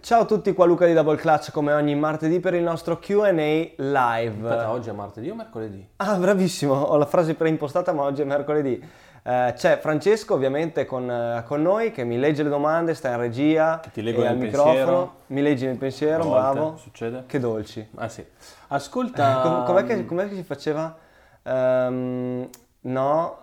Ciao a tutti, qua Luca di Double Clutch come ogni martedì per il nostro Q&A live. Aspetta, oggi è martedì o mercoledì? Ah, bravissimo, ho la frase preimpostata ma oggi è mercoledì. Eh, c'è Francesco ovviamente con, eh, con, noi che mi legge le domande, sta in regia, che ti leggo al microfono, pensiero. mi leggi nel pensiero, volte, bravo. Succede? Che dolci. Ah sì. Ascolta... Com- com'è, che, com'è, che, si faceva? Um, no,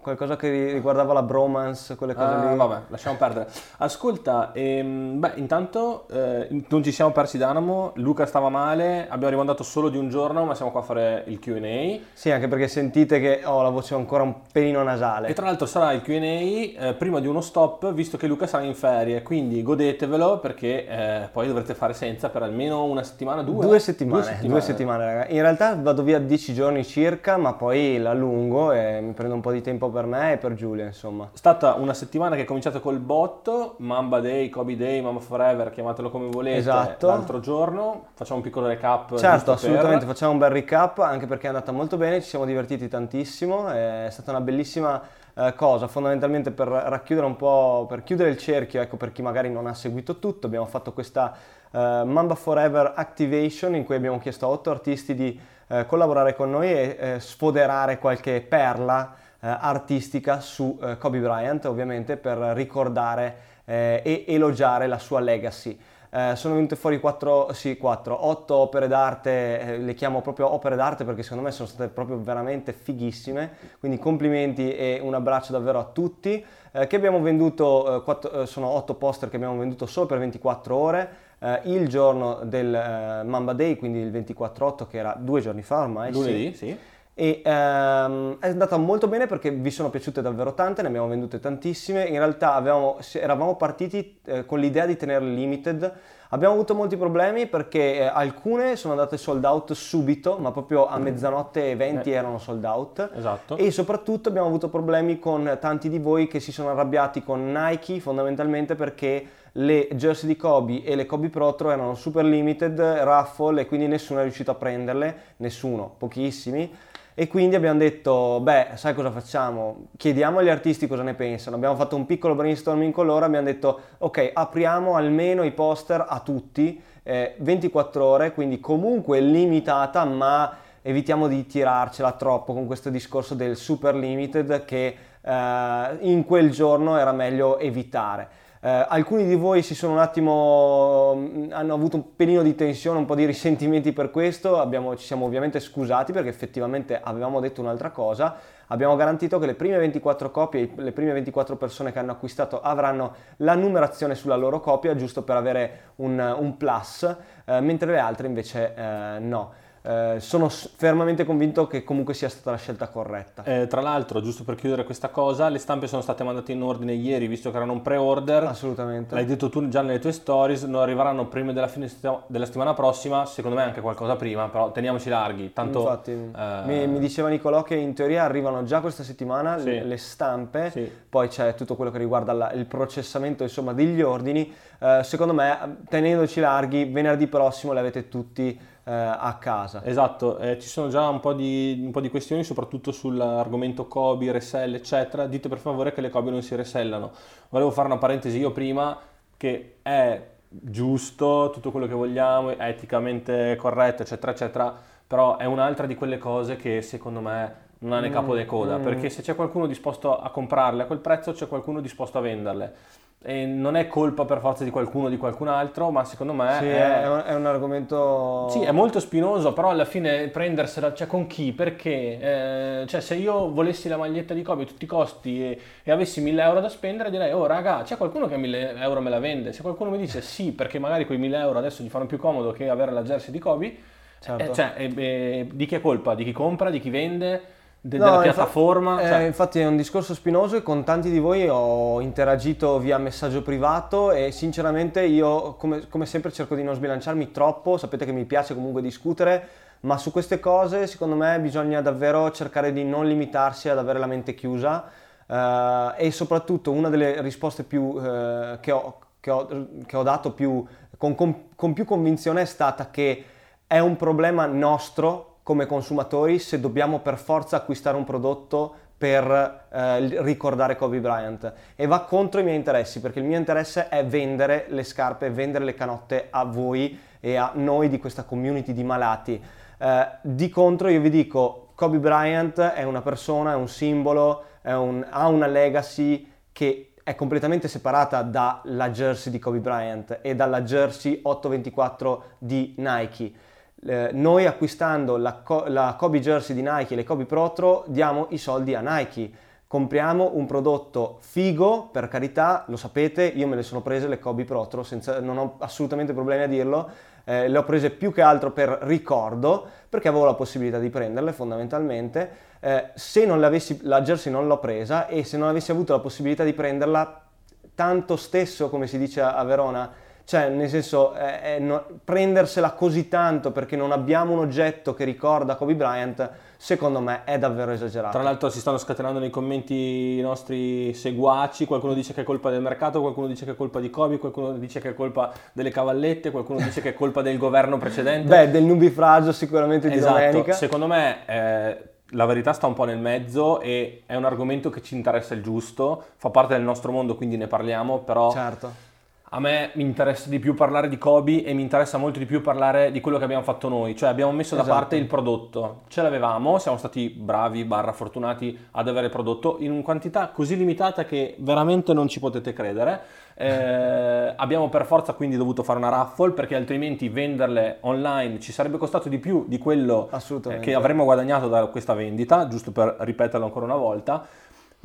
qualcosa che riguardava la bromance, quelle cose ah, lì. Vabbè, lasciamo perdere. Ascolta, ehm, beh, intanto eh, non ci siamo persi d'animo, Luca stava male, abbiamo rimandato solo di un giorno, ma siamo qua a fare il Q&A. Sì, anche perché sentite che ho la voce ancora un pelino nasale. E tra l'altro sarà il Q&A eh, prima di uno stop, visto che Luca sarà in ferie, quindi godetevelo perché eh, poi dovrete fare senza per almeno una settimana, due? Due settimane, due settimane, due settimane. In realtà vado via dieci giorni circa, ma poi l'allungo e mi prendo un po' di tempo tempo per me e per Giulia, insomma. È stata una settimana che è cominciata col botto, Mamba Day, Kobe Day, Mamba Forever, chiamatelo come volete. Esatto. L'altro giorno facciamo un piccolo recap. Certo, assolutamente, per... facciamo un bel recap, anche perché è andata molto bene, ci siamo divertiti tantissimo, è stata una bellissima eh, cosa, fondamentalmente per racchiudere un po', per chiudere il cerchio, ecco, per chi magari non ha seguito tutto, abbiamo fatto questa uh, Mamba Forever Activation in cui abbiamo chiesto a otto artisti di uh, collaborare con noi e uh, sfoderare qualche perla eh, artistica su eh, Kobe Bryant, ovviamente per ricordare eh, e elogiare la sua legacy. Eh, sono venute fuori 4, sì, 4, 8 opere d'arte, eh, le chiamo proprio opere d'arte perché secondo me sono state proprio veramente fighissime, quindi complimenti e un abbraccio davvero a tutti. Eh, che abbiamo venduto, 4, sono 8 poster che abbiamo venduto solo per 24 ore, il giorno del Mamba Day, quindi il 24-8 che era due giorni fa ormai. Lunedì, sì. sì e ehm, è andata molto bene perché vi sono piaciute davvero tante, ne abbiamo vendute tantissime, in realtà avevamo, eravamo partiti eh, con l'idea di tenerle limited, abbiamo avuto molti problemi perché eh, alcune sono andate sold out subito, ma proprio a mezzanotte e 20 eh. erano sold out. Esatto. e soprattutto abbiamo avuto problemi con tanti di voi che si sono arrabbiati con Nike fondamentalmente perché le jersey di Kobe e le Kobe Protro erano super limited, raffle e quindi nessuno è riuscito a prenderle, nessuno, pochissimi e quindi abbiamo detto, beh, sai cosa facciamo? Chiediamo agli artisti cosa ne pensano. Abbiamo fatto un piccolo brainstorming con loro, abbiamo detto, ok, apriamo almeno i poster a tutti, eh, 24 ore, quindi comunque limitata, ma evitiamo di tirarcela troppo con questo discorso del super limited che eh, in quel giorno era meglio evitare. Eh, alcuni di voi si sono un attimo, mm, hanno avuto un pelino di tensione, un po' di risentimenti per questo, Abbiamo, ci siamo ovviamente scusati perché effettivamente avevamo detto un'altra cosa, abbiamo garantito che le prime 24 copie, le prime 24 persone che hanno acquistato avranno la numerazione sulla loro copia giusto per avere un, un plus, eh, mentre le altre invece eh, no. Eh, sono fermamente convinto che comunque sia stata la scelta corretta. Eh, tra l'altro, giusto per chiudere questa cosa, le stampe sono state mandate in ordine ieri, visto che erano un pre-order. Assolutamente. L'hai detto tu già nelle tue stories, non arriveranno prima della fine della settimana prossima, secondo me anche qualcosa prima, però teniamoci larghi. Tanto, Infatti, eh... mi, mi, diceva Nicolò che in teoria arrivano già questa settimana sì. le, le, stampe, sì. poi c'è tutto quello che riguarda la, il processamento insomma, degli ordini. Eh, secondo me, tenendoci larghi, venerdì prossimo le avete tutti eh, a casa. Esatto, eh, ci sono già un po, di, un po' di questioni, soprattutto sull'argomento Kobe, resell, eccetera. Dite per favore che le Kobe non si resellano. Volevo fare una parentesi io prima, che è giusto, tutto quello che vogliamo, eticamente corretto, eccetera, eccetera, però è un'altra di quelle cose che secondo me non ha né capo né coda, mm. perché se c'è qualcuno disposto a comprarle a quel prezzo, c'è qualcuno disposto a venderle e non è colpa per forza di qualcuno o di qualcun altro, ma secondo me sì, è... È, un, è, un, argomento... Sì, è molto spinoso, però alla fine prendersela, cioè con chi, perché? Eh, cioè se io volessi la maglietta di Kobe a tutti i costi e, e, avessi 1000 euro da spendere, direi, oh raga, c'è qualcuno che a 1000 euro me la vende? Se qualcuno mi dice sì, perché magari quei 1000 euro adesso gli fanno più comodo che avere la jersey di Kobe, certo. eh, cioè, eh, di chi è colpa? Di chi compra, di chi vende? De- no, della piattaforma. Infa- cioè... eh, infatti è un discorso spinoso e con tanti di voi ho interagito via messaggio privato e sinceramente io come, come, sempre cerco di non sbilanciarmi troppo, sapete che mi piace comunque discutere, ma su queste cose secondo me bisogna davvero cercare di non limitarsi ad avere la mente chiusa eh, e soprattutto una delle risposte più, eh, che, ho, che, ho, che, ho, dato più, con, con, con più convinzione è stata che è un problema nostro come consumatori se dobbiamo per forza acquistare un prodotto per eh, ricordare Kobe Bryant e va contro i miei interessi perché il mio interesse è vendere le scarpe, vendere le canotte a voi e a noi di questa community di malati. Eh, di contro io vi dico Kobe Bryant è una persona, è un simbolo, è un, ha una legacy che è completamente separata dalla jersey di Kobe Bryant e dalla jersey 824 di Nike. Eh, noi acquistando la, la, Kobe jersey di Nike e le Kobe Protro diamo i soldi a Nike. Compriamo un prodotto figo, per carità, lo sapete, io me le sono prese le Kobe Protro, senza, non ho assolutamente problemi a dirlo, eh, le ho prese più che altro per ricordo, perché avevo la possibilità di prenderle fondamentalmente. Eh, se non le avessi, la jersey non l'ho presa e se non avessi avuto la possibilità di prenderla, tanto stesso, come si dice a Verona, cioè, nel senso, eh, no, prendersela così tanto perché non abbiamo un oggetto che ricorda Kobe Bryant, secondo me è davvero esagerato. Tra l'altro si stanno scatenando nei commenti i nostri seguaci, qualcuno dice che è colpa del mercato, qualcuno dice che è colpa di Kobe, qualcuno dice che è colpa delle cavallette, qualcuno dice che è colpa del governo precedente. Beh, del nubifragio sicuramente di esatto. domenica. Secondo me... Eh, la verità sta un po' nel mezzo e è un argomento che ci interessa il giusto, fa parte del nostro mondo, quindi ne parliamo, però certo a me mi interessa di più parlare di Kobe e mi interessa molto di più parlare di quello che abbiamo fatto noi, cioè abbiamo messo esatto. da parte il prodotto, ce l'avevamo, siamo stati bravi, barra fortunati ad avere prodotto in una quantità così limitata che veramente non ci potete credere. Eh, abbiamo per forza quindi dovuto fare una raffle perché altrimenti venderle online ci sarebbe costato di più di quello eh, che avremmo guadagnato da questa vendita, giusto per ripeterlo ancora una volta.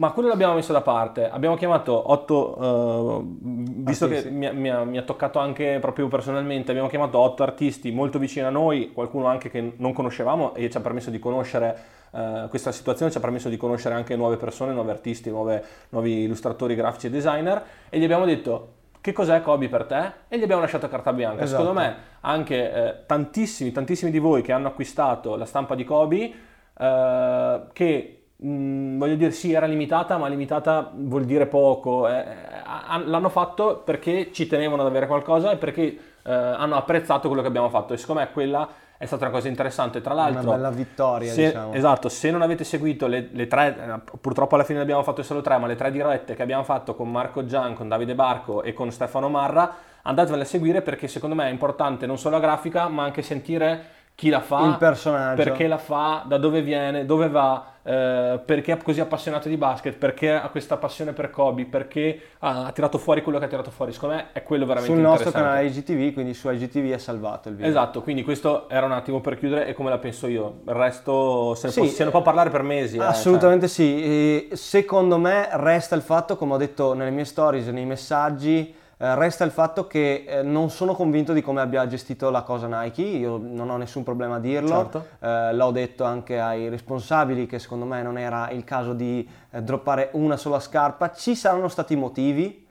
Ma quello l'abbiamo messo da parte. Abbiamo chiamato otto, uh, visto artisti. che mi, mi, ha, mi, ha, toccato anche proprio personalmente, abbiamo chiamato otto artisti molto vicini a noi, qualcuno anche che non conoscevamo e ci ha permesso di conoscere uh, questa situazione, ci ha permesso di conoscere anche nuove persone, nuovi artisti, nuove, nuovi illustratori, grafici e designer e gli abbiamo detto che cos'è Kobe per te? E gli abbiamo lasciato carta bianca. Esatto. Secondo me anche eh, tantissimi, tantissimi di voi che hanno acquistato la stampa di Kobe, eh, che Mm, voglio dire sì, era limitata, ma limitata vuol dire poco. Eh, eh l'hanno fatto perché ci tenevano ad avere qualcosa e perché eh, hanno apprezzato quello che abbiamo fatto. E secondo me quella è stata una cosa interessante. Tra l'altro, una bella vittoria, se, diciamo. Esatto, se non avete seguito le, le, tre, eh, purtroppo alla fine ne abbiamo fatto solo tre, ma le tre dirette che abbiamo fatto con Marco Gian, con Davide Barco e con Stefano Marra, andatevele a seguire perché secondo me è importante non solo la grafica, ma anche sentire chi la fa, il personaggio, perché la fa, da dove viene, dove va, eh, perché è così appassionato di basket, perché ha questa passione per Kobe, perché ha, ha, tirato fuori quello che ha tirato fuori. Secondo me è quello veramente Sul nostro canale IGTV, quindi su IGTV è salvato il video. Esatto, quindi questo era un attimo per chiudere e come la penso io. Il resto se ne, sì, può, se ne può, parlare per mesi. Eh, assolutamente eh, cioè. sì. E secondo me resta il fatto, come ho detto nelle mie stories, nei messaggi, eh, resta il fatto che eh, non sono convinto di come abbia gestito la cosa Nike, io non ho nessun problema a dirlo, certo. eh, l'ho detto anche ai responsabili che secondo me non era il caso di eh, droppare una sola scarpa, ci saranno stati motivi,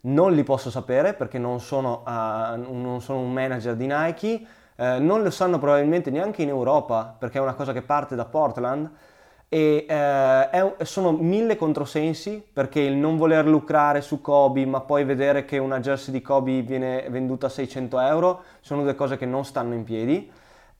non li posso sapere perché non sono, uh, non sono un manager di Nike, non lo sanno probabilmente neanche in Europa perché è una cosa che parte da Portland e eh, è, sono mille controsensi perché il non voler lucrare su Kobe ma poi vedere che una jersey di Kobe viene venduta a 600 euro sono due cose che non stanno in piedi.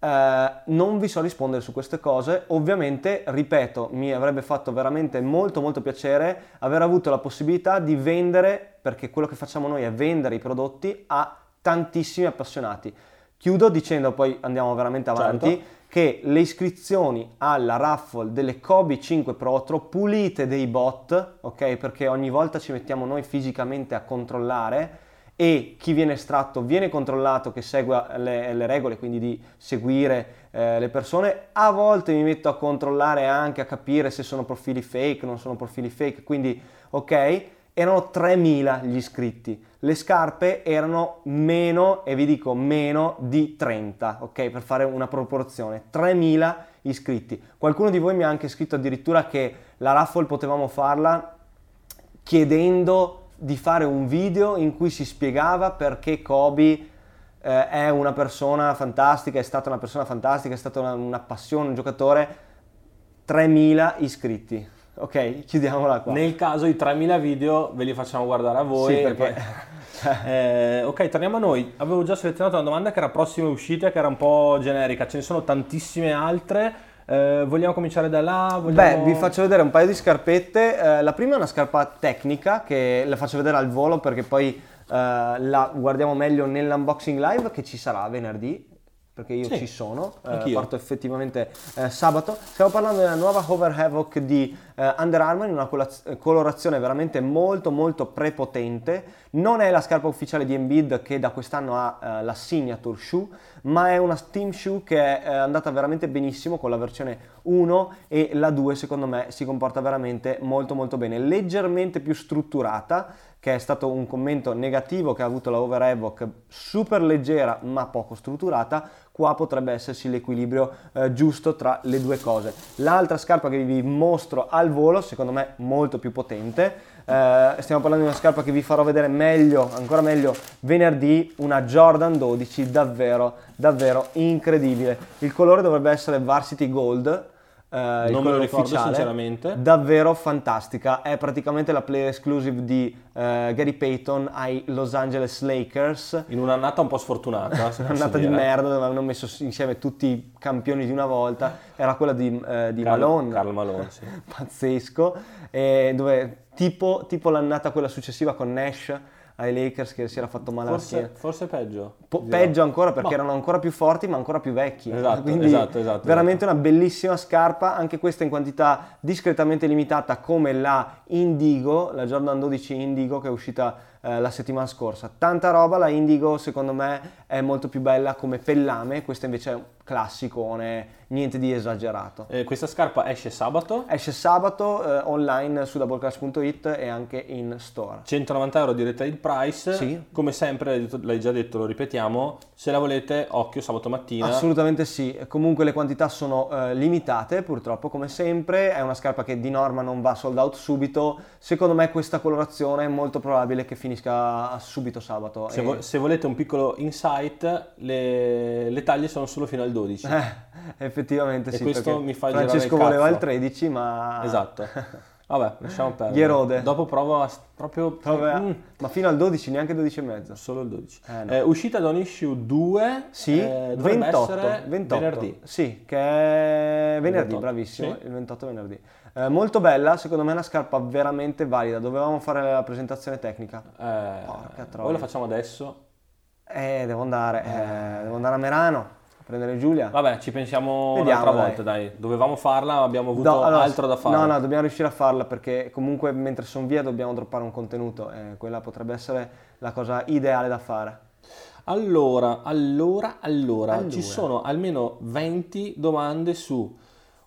Eh, non vi so rispondere su queste cose. Ovviamente ripeto mi avrebbe fatto veramente molto molto piacere aver avuto la possibilità di vendere perché quello che facciamo noi è vendere i prodotti a tantissimi appassionati. Chiudo dicendo poi andiamo veramente avanti certo che le iscrizioni alla raffle delle Kobe 5 Protro pulite dei bot, ok? Perché ogni volta ci mettiamo noi fisicamente a controllare e chi viene estratto viene controllato che segue le, le regole, quindi di seguire eh, le persone. A volte mi metto a controllare anche a capire se sono profili fake, non sono profili fake, quindi ok, erano 3.000 gli iscritti le scarpe erano meno, e vi dico meno, di 30, ok? Per fare una proporzione, 3.000 iscritti. Qualcuno di voi mi ha anche scritto addirittura che la raffle potevamo farla chiedendo di fare un video in cui si spiegava perché Kobe eh, è una persona fantastica, è stata una persona fantastica, è stata una, una passione, un giocatore. 3.000 iscritti Ok, chiudiamola qua. Nel caso i 3000 video ve li facciamo guardare a voi. Sì, perché... eh, ok, torniamo a noi. Avevo già selezionato una domanda che era prossime uscite, che era un po' generica. Ce ne sono tantissime altre. Eh, vogliamo cominciare da là? Vogliamo... Beh, vi faccio vedere un paio di scarpette. Eh, la prima è una scarpa tecnica che la faccio vedere al volo perché poi eh, la guardiamo meglio nell'unboxing live che ci sarà venerdì perché io sì, ci sono, eh, parto effettivamente eh, sabato. Stiamo parlando della nuova Hover Havoc di eh, Under Armour in una colorazione veramente molto molto prepotente. Non è la scarpa ufficiale di Embiid che da quest'anno ha eh, la signature shoe, ma è una team shoe che è andata veramente benissimo con la versione 1 e la 2 secondo me si comporta veramente molto molto bene, leggermente più strutturata che è stato un commento negativo che ha avuto la Over Havoc, super leggera ma poco strutturata, qua potrebbe esserci l'equilibrio eh, giusto tra le due cose. L'altra scarpa che vi mostro al volo, secondo me molto più potente, eh, stiamo parlando di una scarpa che vi farò vedere meglio, ancora meglio, venerdì, una Jordan 12 davvero, davvero incredibile. Il colore dovrebbe essere Varsity Gold, Uh, non me lo ricordo sinceramente. Davvero fantastica. È praticamente la player exclusive di uh, Gary Payton ai Los Angeles Lakers. In un'annata un po' sfortunata. un'annata di merda dove hanno messo insieme tutti i campioni di una volta. Era quella di, uh, di Carl, Malone. Carl Malone, sì. Pazzesco. E dove, tipo, tipo l'annata quella successiva con Nash ai Lakers che si era fatto male forse, schiena. Forse peggio. Po- peggio ancora perché no. erano ancora più forti ma ancora più vecchi. Esatto, Quindi esatto, esatto, veramente esatto. una bellissima scarpa, anche questa in quantità discretamente limitata come la Indigo, la Jordan 12 Indigo che è uscita eh, la settimana scorsa. Tanta roba, la Indigo secondo me è molto più bella come pellame, questa invece è classicone, niente di esagerato. Eh, questa scarpa esce sabato? Esce sabato eh, online su doubleclass.it e anche in store. 190 euro di retail price, sì. come sempre l'hai già detto, lo ripetiamo, se la volete occhio sabato mattina. Assolutamente sì, comunque le quantità sono eh, limitate purtroppo come sempre, è una scarpa che di norma non va sold out subito, secondo me questa colorazione è molto probabile che finisca subito sabato. Se, e... vo- se volete un piccolo insight, le, le taglie sono solo fino al 12. Eh, effettivamente e sì. questo mi fa Francesco il voleva il 13, ma... Esatto. Vabbè, lasciamo perdere. Gli erode. Dopo provo a proprio... Vabbè, mm. Ma fino al 12, neanche 12 e mezzo. Solo il 12. Eh, no. eh, uscita da un issue 2. Sì, eh, 28, 28. Venerdì. Sì, che è venerdì, 28. bravissimo. Sì. Il 28 venerdì. Eh, molto bella, secondo me è una scarpa veramente valida. Dovevamo fare la presentazione tecnica. Eh, Porca troia. Poi la facciamo adesso. Eh, devo andare. Eh, devo andare a Merano prendere Giulia. Vabbè, ci pensiamo Vediamo, un'altra volta, dai. dai. Dovevamo farla, ma abbiamo avuto no, allora, altro da fare. No, no, dobbiamo riuscire a farla perché comunque mentre sono via dobbiamo droppare un contenuto e quella potrebbe essere la cosa ideale da fare. Allora, allora, allora, allora. ci sono almeno 20 domande su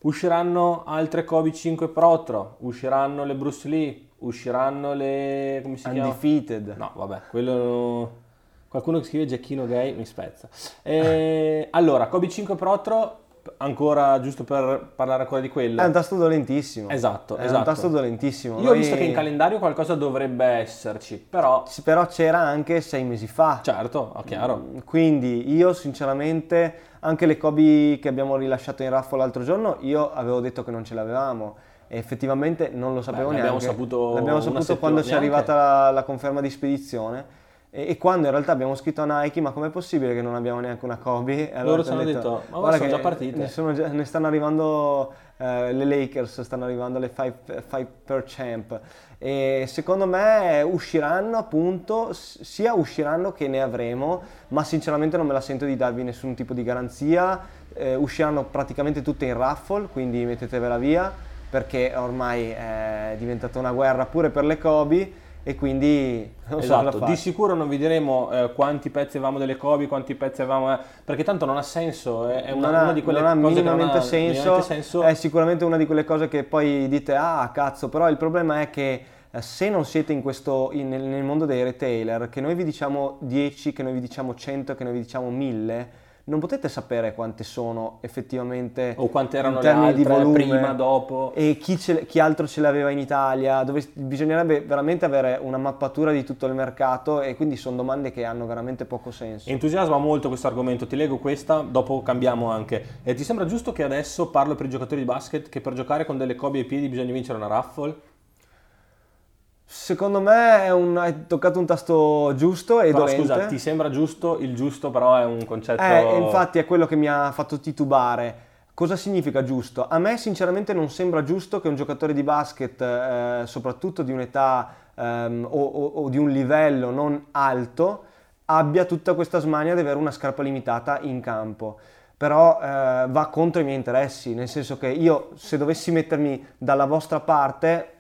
usciranno altre Kobe 5 Protro, usciranno le Bruce Lee, usciranno le... come si Undefeated. chiama? No, vabbè, quello... Qualcuno che scrive Giacchino gay mi spezza. E, allora, Kobe 5 Protro, ancora giusto per parlare ancora di quello. È un tasto dolentissimo. Esatto, è esatto. un tasto dolentissimo. Io Noi... ho visto che in calendario qualcosa dovrebbe esserci, però... Però c'era anche sei mesi fa. Certo, oh, chiaro. Mm, quindi io sinceramente, anche le Kobe che abbiamo rilasciato in raffo l'altro giorno, io avevo detto che non ce l'avevamo. E effettivamente non lo sapevo Beh, neanche. L'abbiamo saputo, l'abbiamo saputo quando ci è arrivata la, la conferma di spedizione e, quando in realtà abbiamo scritto a Nike ma com'è possibile che non abbiamo neanche una Kobe? Allora Loro ci hanno detto, detto ma guarda sono già partite. Ne, sono già, ne stanno arrivando eh, le Lakers, stanno arrivando le 5 per champ e secondo me usciranno appunto, sia usciranno che ne avremo, ma sinceramente non me la sento di darvi nessun tipo di garanzia, eh, usciranno praticamente tutte in raffle, quindi mettetevela via perché ormai è diventata una guerra pure per le Kobe e quindi esatto, di sicuro non vi diremo eh, quanti pezzi avevamo delle Kobe, quanti pezzi avevamo, eh, perché tanto non ha senso, eh, è una, ha, una di quelle non cose non ha senso, minimamente senso, è sicuramente una di quelle cose che poi dite ah cazzo, però il problema è che eh, se non siete in questo, in, nel mondo dei retailer, che noi vi diciamo 10, che noi vi diciamo 100, che noi vi diciamo 1000, non potete sapere quante sono effettivamente o quante erano termini di volume prima, dopo. E chi, ce, chi, altro ce l'aveva in Italia? Dove bisognerebbe veramente avere una mappatura di tutto il mercato e quindi sono domande che hanno veramente poco senso. Entusiasma molto questo argomento. Ti leggo questa dopo cambiamo anche. E ti sembra giusto che adesso parlo per i giocatori di basket che per giocare con delle Kobe ai piedi bisogna vincere una raffle Secondo me un, hai toccato un tasto giusto e però, dolente. scusa, ti sembra giusto? Il giusto però è un concetto... Eh, infatti è quello che mi ha fatto titubare. Cosa significa giusto? A me sinceramente non sembra giusto che un giocatore di basket, eh, soprattutto di un'età ehm, o, o, o, di un livello non alto, abbia tutta questa smania di avere una scarpa limitata in campo. Però eh, va contro i miei interessi, nel senso che io se dovessi mettermi dalla vostra parte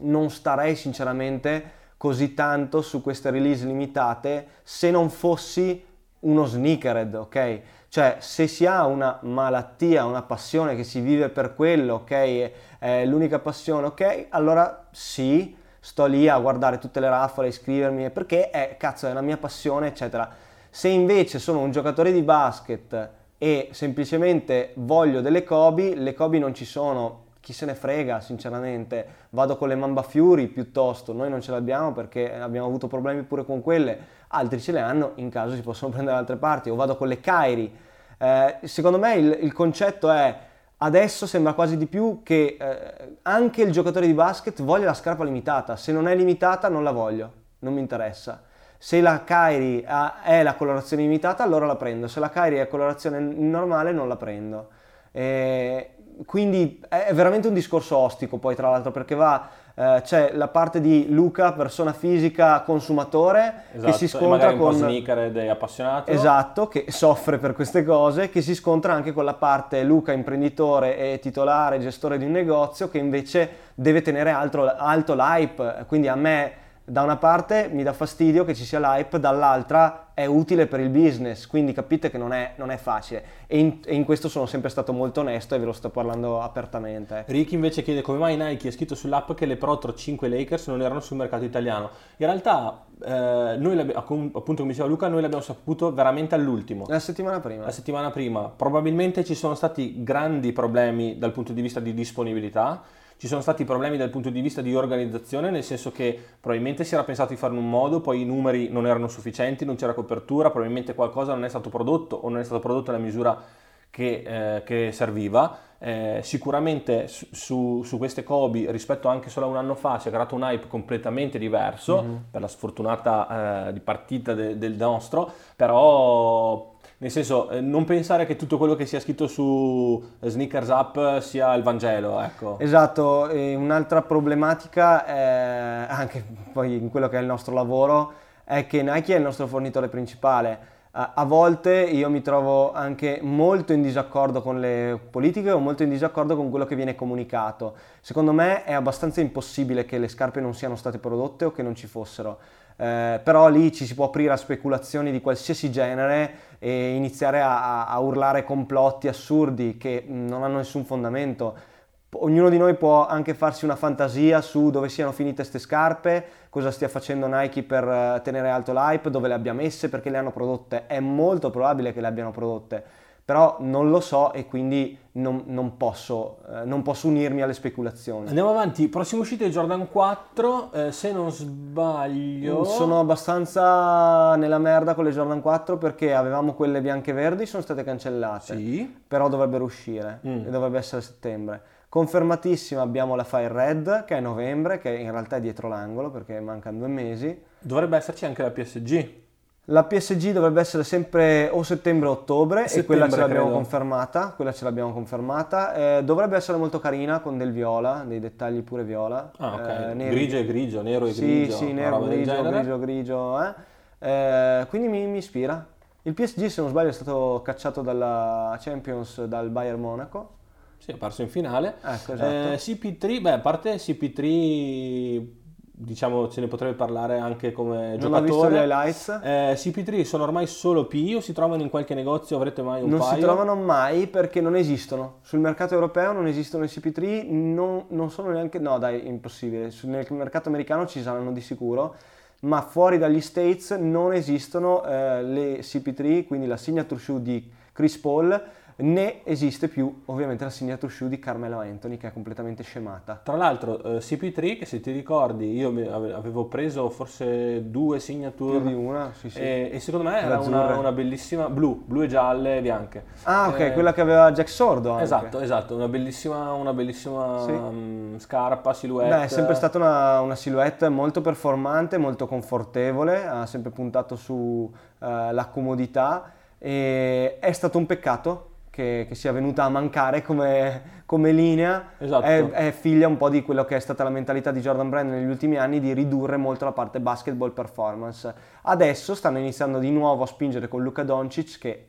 non starei sinceramente così tanto su queste release limitate se non fossi uno sneakerhead, ok? Cioè, se si ha una malattia, una passione che si vive per quello, ok? È l'unica passione, ok? Allora sì, sto lì a guardare tutte le raffole, iscrivermi, perché è, cazzo, è la mia passione, eccetera. Se invece sono un giocatore di basket e semplicemente voglio delle Kobe, le Kobe non ci sono, chi se ne frega sinceramente, vado con le Mamba Fury piuttosto, noi non ce l'abbiamo perché abbiamo avuto problemi pure con quelle, altri ce le hanno, in caso si possono prendere da altre parti, o vado con le Kairi. Eh, secondo me il, il, concetto è, adesso sembra quasi di più che eh, anche il giocatore di basket voglia la scarpa limitata, se non è limitata non la voglio, non mi interessa. Se la Kairi è la colorazione limitata allora la prendo, se la Kairi è colorazione normale non la prendo. Eh, quindi è veramente un discorso ostico poi tra l'altro perché va eh, c'è la parte di Luca, persona fisica, consumatore, esatto, che si scontra con... sneaker ed appassionato. Esatto, che soffre per queste cose, che si scontra anche con la parte Luca, imprenditore e titolare, gestore di un negozio, che invece deve tenere alto, alto l'hype. Quindi a me da una parte mi dà fastidio che ci sia l'hype, dall'altra è utile per il business, quindi capite che non è, non è facile. E in, e in, questo sono sempre stato molto onesto e ve lo sto parlando apertamente. Ricky invece chiede come mai Nike ha scritto sull'app che le Pro 5 Lakers non erano sul mercato italiano. In realtà, eh, noi appunto come diceva Luca, noi l'abbiamo saputo veramente all'ultimo. La settimana prima. La settimana prima. Probabilmente ci sono stati grandi problemi dal punto di vista di disponibilità ci sono stati problemi dal punto di vista di organizzazione, nel senso che probabilmente si era pensato di fare in un modo, poi i numeri non erano sufficienti, non c'era copertura, probabilmente qualcosa non è stato prodotto o non è stato prodotto nella misura che, eh, che serviva. Eh, sicuramente su, su, queste Kobe rispetto anche solo a un anno fa si è creato un hype completamente diverso mm-hmm. per la sfortunata eh, partita de, del nostro, però nel senso, eh, non pensare che tutto quello che sia scritto su Sneakers Up sia il Vangelo, ecco. Esatto, e un'altra problematica, è, anche poi in quello che è il nostro lavoro, è che Nike è il nostro fornitore principale. A volte io mi trovo anche molto in disaccordo con le politiche o molto in disaccordo con quello che viene comunicato. Secondo me è abbastanza impossibile che le scarpe non siano state prodotte o che non ci fossero. Eh, però lì ci si può aprire a speculazioni di qualsiasi genere e iniziare a, a urlare complotti assurdi che non hanno nessun fondamento. Ognuno di noi può anche farsi una fantasia su dove siano finite queste scarpe, cosa stia facendo Nike per eh, tenere alto l'hype, dove le abbia messe, perché le hanno prodotte. È molto probabile che le abbiano prodotte però non lo so e quindi non, non, posso, eh, non, posso, unirmi alle speculazioni. Andiamo avanti, prossima uscita di Jordan 4, eh, se non sbaglio... Sono abbastanza nella merda con le Jordan 4 perché avevamo quelle bianche e verdi, sono state cancellate, sì. però dovrebbero uscire mm. e dovrebbe essere a settembre. Confermatissima abbiamo la Fire Red che è novembre, che in realtà è dietro l'angolo perché mancano due mesi. Dovrebbe esserci anche la PSG. La PSG dovrebbe essere sempre o settembre o ottobre settembre, e quella ce l'abbiamo credo. confermata, quella ce l'abbiamo confermata. Eh, dovrebbe essere molto carina con del viola, dei dettagli pure viola. Ah, ok. Eh, grigio e grigio, nero e sì, grigio. Sì, nero, grigio, grigio, grigio, eh. eh. quindi mi, mi, ispira. Il PSG, se non sbaglio, è stato cacciato dalla Champions dal Bayern Monaco. Sì, ha perso in finale. Ecco, esatto. Eh, CP3, beh, a parte CP3 diciamo ce ne potrebbe parlare anche come giocatore. Non ho visto le highlights. Eh, CP3 sono ormai solo P o si trovano in qualche negozio? Avrete mai un non paio? Non si trovano mai perché non esistono. Sul mercato europeo non esistono i CP3, non, non sono neanche... No dai, impossibile. Nel mercato americano ci saranno di sicuro, ma fuori dagli States non esistono eh, le CP3, quindi la signature shoe di Chris Paul né esiste più ovviamente la signature shoe di Carmelo Anthony che è completamente scemata. Tra l'altro eh, CP3 che se ti ricordi io avevo preso forse due signature più di una, sì, sì. E, e secondo me era una, una, bellissima blu, blu e gialle e bianche. Ah ok, eh, quella che aveva Jack Sordo anche. Esatto, esatto, una bellissima, una bellissima sì. um, scarpa, silhouette. Beh, è sempre stata una, una silhouette molto performante, molto confortevole, ha sempre puntato sulla uh, comodità e è stato un peccato che, che sia venuta a mancare come, come linea, Esatto. è, è figlia un po' di quello che è stata la mentalità di Jordan Brand negli ultimi anni di ridurre molto la parte basketball performance. Adesso stanno iniziando di nuovo a spingere con Luka Doncic che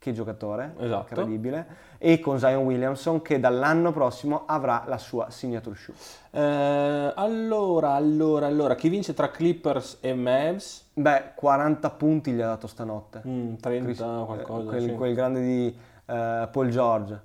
che giocatore, Esatto. incredibile, e con Zion Williamson che dall'anno prossimo avrà la sua signature shoe. Eh, allora, allora, allora, chi vince tra Clippers e Mavs? Beh, 40 punti gli ha dato stanotte. Mm, 30 Chris- eh, qualcosa. quel, sì. quel grande di eh, Paul George.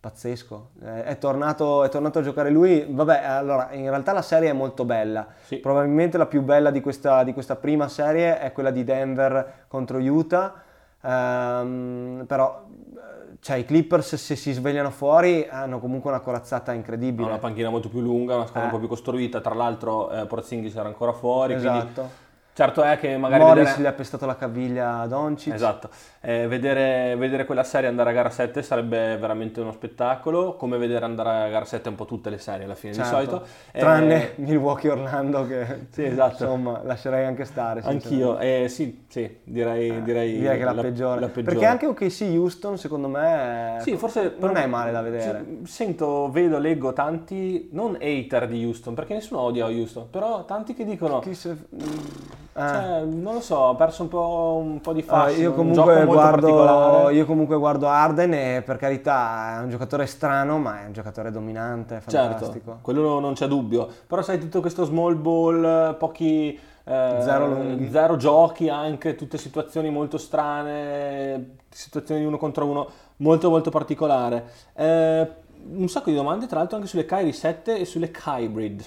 Pazzesco. Eh, è, tornato, è tornato a giocare lui. Vabbè, allora, in realtà la serie è molto bella. Sì. Probabilmente la più bella di questa, di questa prima serie è quella di Denver contro Utah. Ehm, però, eh, cioè, i Clippers se si svegliano fuori hanno comunque una corazzata Ha incredibile. una panchina molto più lunga, una squadra Eh. un po' più costruita. Tra l'altro, eh, Porzingis era ancora fuori. quindi Esatto. Certo è che magari Morris vedere... gli ha pestato la caviglia a Doncic. Esatto, Eh, vedere, vedere quella serie andare a gara 7 sarebbe veramente uno spettacolo, come vedere andare a gara 7 un po' tutte le serie alla fine Certo. di solito. Eh, Tranne Milwaukee Orlando che Sì, esatto. insomma lascerei anche stare. Anch'io, eh, sì, sì, direi, direi, Direi che è la, peggiore. la peggiore. Perché anche OKC Houston secondo me Sì, forse non è male da vedere. Sì, Sento, vedo, leggo tanti, non hater di Houston, perché nessuno odia Houston, però tanti che dicono, Chi se- eh. Cioè, non lo so, ha perso un po', un po' di Ah, fascino, io, un comunque guardo, io comunque guardo Arden e per carità è un giocatore strano ma è un giocatore dominante, fantastico. Certo, quello non c'è dubbio. Però sai, tutto questo small ball, pochi... eh, Zero zero giochi anche, tutte situazioni molto strane, situazioni di uno contro uno, molto molto particolare. Eh, un sacco di domande tra l'altro anche sulle Kyrie 7 e sulle Hybrid.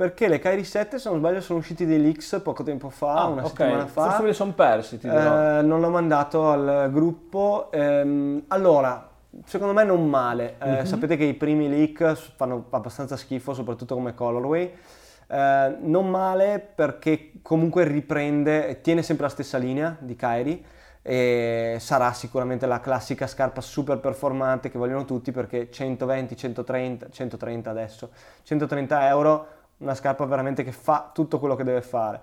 Perché le Kyrie 7 se non sbaglio sono usciti dei leaks poco tempo fa, una Ah, ok. settimana fa. Forse me li sono persi, ti dirò. Eh, non l'ho mandato al gruppo. Ehm, allora, secondo me non male. Eh, Mhm. Sapete che i primi leak fanno abbastanza schifo, soprattutto come colorway. Eh, non male perché comunque riprende, tiene sempre la stessa linea di Kyrie e sarà sicuramente la classica scarpa super performante che vogliono tutti perché 120, 130, 130 adesso, 130 euro, una scarpa veramente che fa tutto quello che deve fare.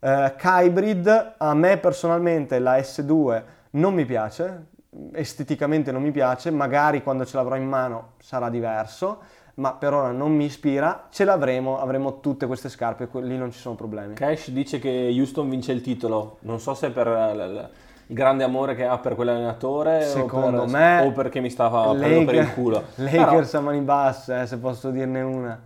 Eh, Kybrid, a me personalmente la S2 non mi piace, esteticamente non mi piace, magari quando ce l'avrò in mano sarà diverso, ma per ora non mi ispira, ce l'avremo, avremo tutte queste scarpe, lì non ci sono problemi. Cash dice che Houston vince il titolo, non so se per l- il grande amore che ha per quell'allenatore o, Secondo per- me o perché mi stava prendendo per il Laker- culo. Lakers a mani basse, eh, se posso dirne una.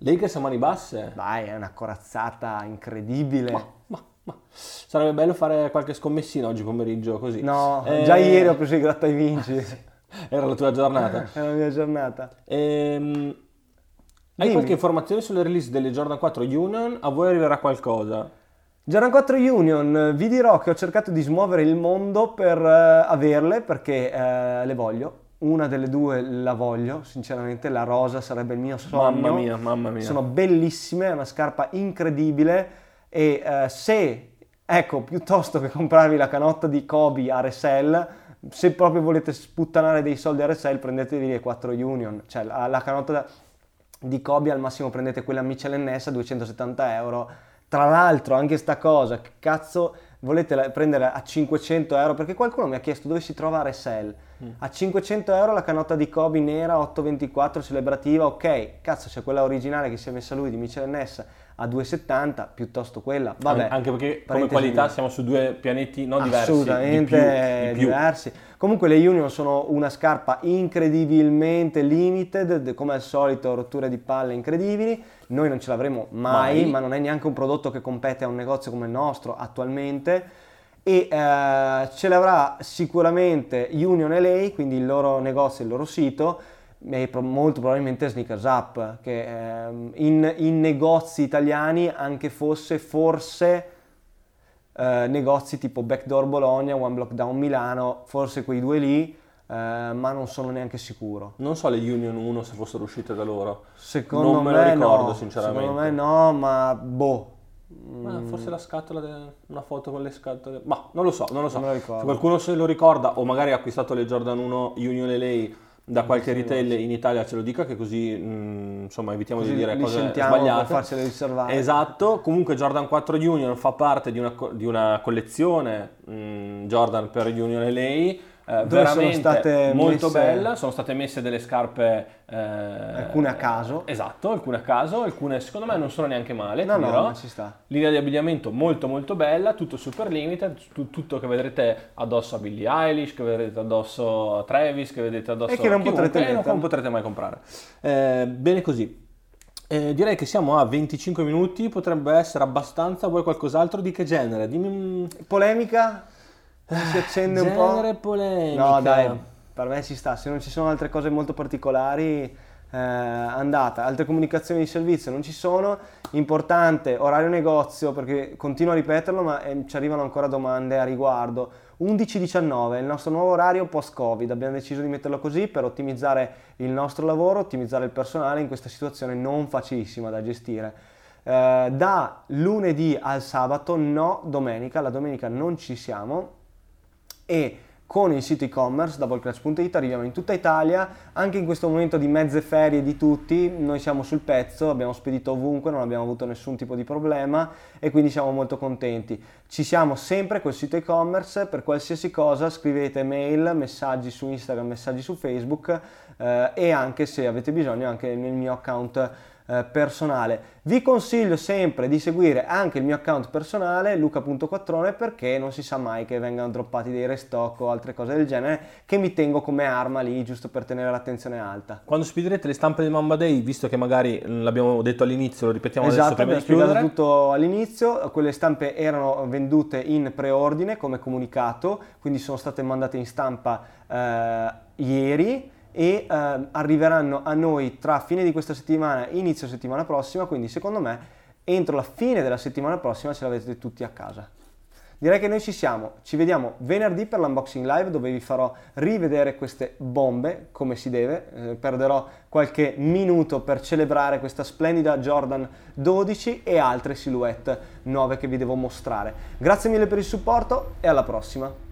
Lakers a mani basse? Dai, è una corazzata incredibile. Ma, ma, ma. Sarebbe bello fare qualche scommessina oggi pomeriggio così. No, Eh, già ieri ho preso i gratta e vinci. Era la tua giornata. È la mia giornata. Ehm, hai qualche informazione sulle release delle Jordan 4 Union? A voi arriverà qualcosa? Jordan 4 Union, vi dirò che ho cercato di smuovere il mondo per eh, averle perché eh, le voglio. Una delle due la voglio, sinceramente, la rosa sarebbe il mio sogno. Mamma mia, mamma mia. Sono bellissime, è una scarpa incredibile e eh, se, ecco, piuttosto che comprarvi la canotta di Kobe a Resell, se proprio volete sputtanare dei soldi a Resell, prendetevi le 4 Union, cioè la, la canotta di Kobe al massimo prendete quella Michelin S a 270 euro. Tra l'altro, anche sta cosa, che cazzo volete prendere a 500 euro? Perché qualcuno mi ha chiesto dove si trova Resell. A 500 euro la canotta di Kobe nera 824 celebrativa, ok, cazzo c'è quella originale che si è messa lui di Michelin S a 270, piuttosto quella, vabbè. An- Anche perché come qualità mia. siamo su due pianeti non diversi, Assolutamente di più, di più. diversi. Comunque le Union sono una scarpa incredibilmente limited, come al solito rotture di palle incredibili. Noi non ce l'avremo mai, Mai. ma non è neanche un prodotto che compete a un negozio come il nostro attualmente. E eh, ce l'avrà sicuramente Union LA, quindi il loro negozio, il loro sito, e pro- molto probabilmente Sneakers Up, che ehm, in, in negozi italiani anche fosse forse eh, negozi tipo Backdoor Bologna, One Block Down Milano, forse quei due lì, eh, ma non sono neanche sicuro. Non so le Union 1 se fossero uscite da loro. Secondo Non me lo me ricordo, no, sinceramente. Secondo me no, ma boh. Ma forse la scatola, de- una foto con le scatole. Ma non lo so, non lo so. Non lo. Se qualcuno se lo ricorda o magari ha acquistato le Jordan 1 Union LA da qualche retail in Italia ce lo dica che così mm, insomma evitiamo Così di dire cose sbagliate. farcele riservare. Esatto, comunque Jordan 4 Union fa parte di una, co- di una collezione mm, Jordan per Union LA eh, Dove sono veramente state molto messe- bella, sono state messe delle scarpe eh, Alcune a caso. Esatto, alcune a caso, alcune secondo me non sono neanche male, No, no, ma ci sta. Linea di abbigliamento molto molto bella, tutto super limited, tu- tutto che vedrete addosso a Billie Eilish, che vedrete addosso a Travis, che vedete addosso E che non a potrete e non- potrete mai comprare. Eh, bene così. Eh, direi che siamo a 25 minuti, potrebbe essere abbastanza, vuoi qualcos'altro di che genere? Dimmi Polemica? Si accende un po'? genere polemica. No, dai, per me ci sta. Se non ci sono altre cose molto particolari, eh, andata. Altre comunicazioni di servizio non ci sono. Importante, orario negozio, perché continuo a ripeterlo, ma eh, ci arrivano ancora domande a riguardo. 11-19, il nostro nuovo orario post-Covid. Abbiamo deciso di metterlo così per ottimizzare il nostro lavoro, ottimizzare il personale in questa situazione non facilissima da gestire. Eh, da lunedì al sabato, no domenica, la domenica non ci siamo e con il sito e-commerce doubleclash.it arriviamo in tutta Italia, anche in questo momento di mezze ferie di tutti, noi siamo sul pezzo, abbiamo spedito ovunque, non abbiamo avuto nessun tipo di problema e quindi siamo molto contenti. Ci siamo sempre col sito e-commerce, per qualsiasi cosa scrivete mail, messaggi su Instagram, messaggi su Facebook eh, e anche se avete bisogno anche nel mio account eh, personale. Vi consiglio sempre di seguire anche il mio account personale luca.quattrone perché non si sa mai che vengano droppati dei restock o altre cose del genere che mi tengo come arma lì giusto per tenere l'attenzione alta. Quando spedirete le stampe del Mamba Day, visto che magari mm, l'abbiamo detto all'inizio, lo ripetiamo adesso Esatto, prima abbiamo di chiudere. spiegato tutto all'inizio, quelle stampe erano vendute in preordine come comunicato, quindi sono state mandate in stampa eh, ieri e eh, arriveranno a noi tra fine di questa settimana e inizio settimana prossima, quindi secondo me entro la fine della settimana prossima ce l'avete tutti a casa. Direi che noi ci siamo, ci vediamo venerdì per l'unboxing live dove vi farò rivedere queste bombe come si deve, Eh, perderò qualche minuto per celebrare questa splendida Jordan 12 e altre silhouette nuove che vi devo mostrare. Grazie mille per il supporto e alla prossima!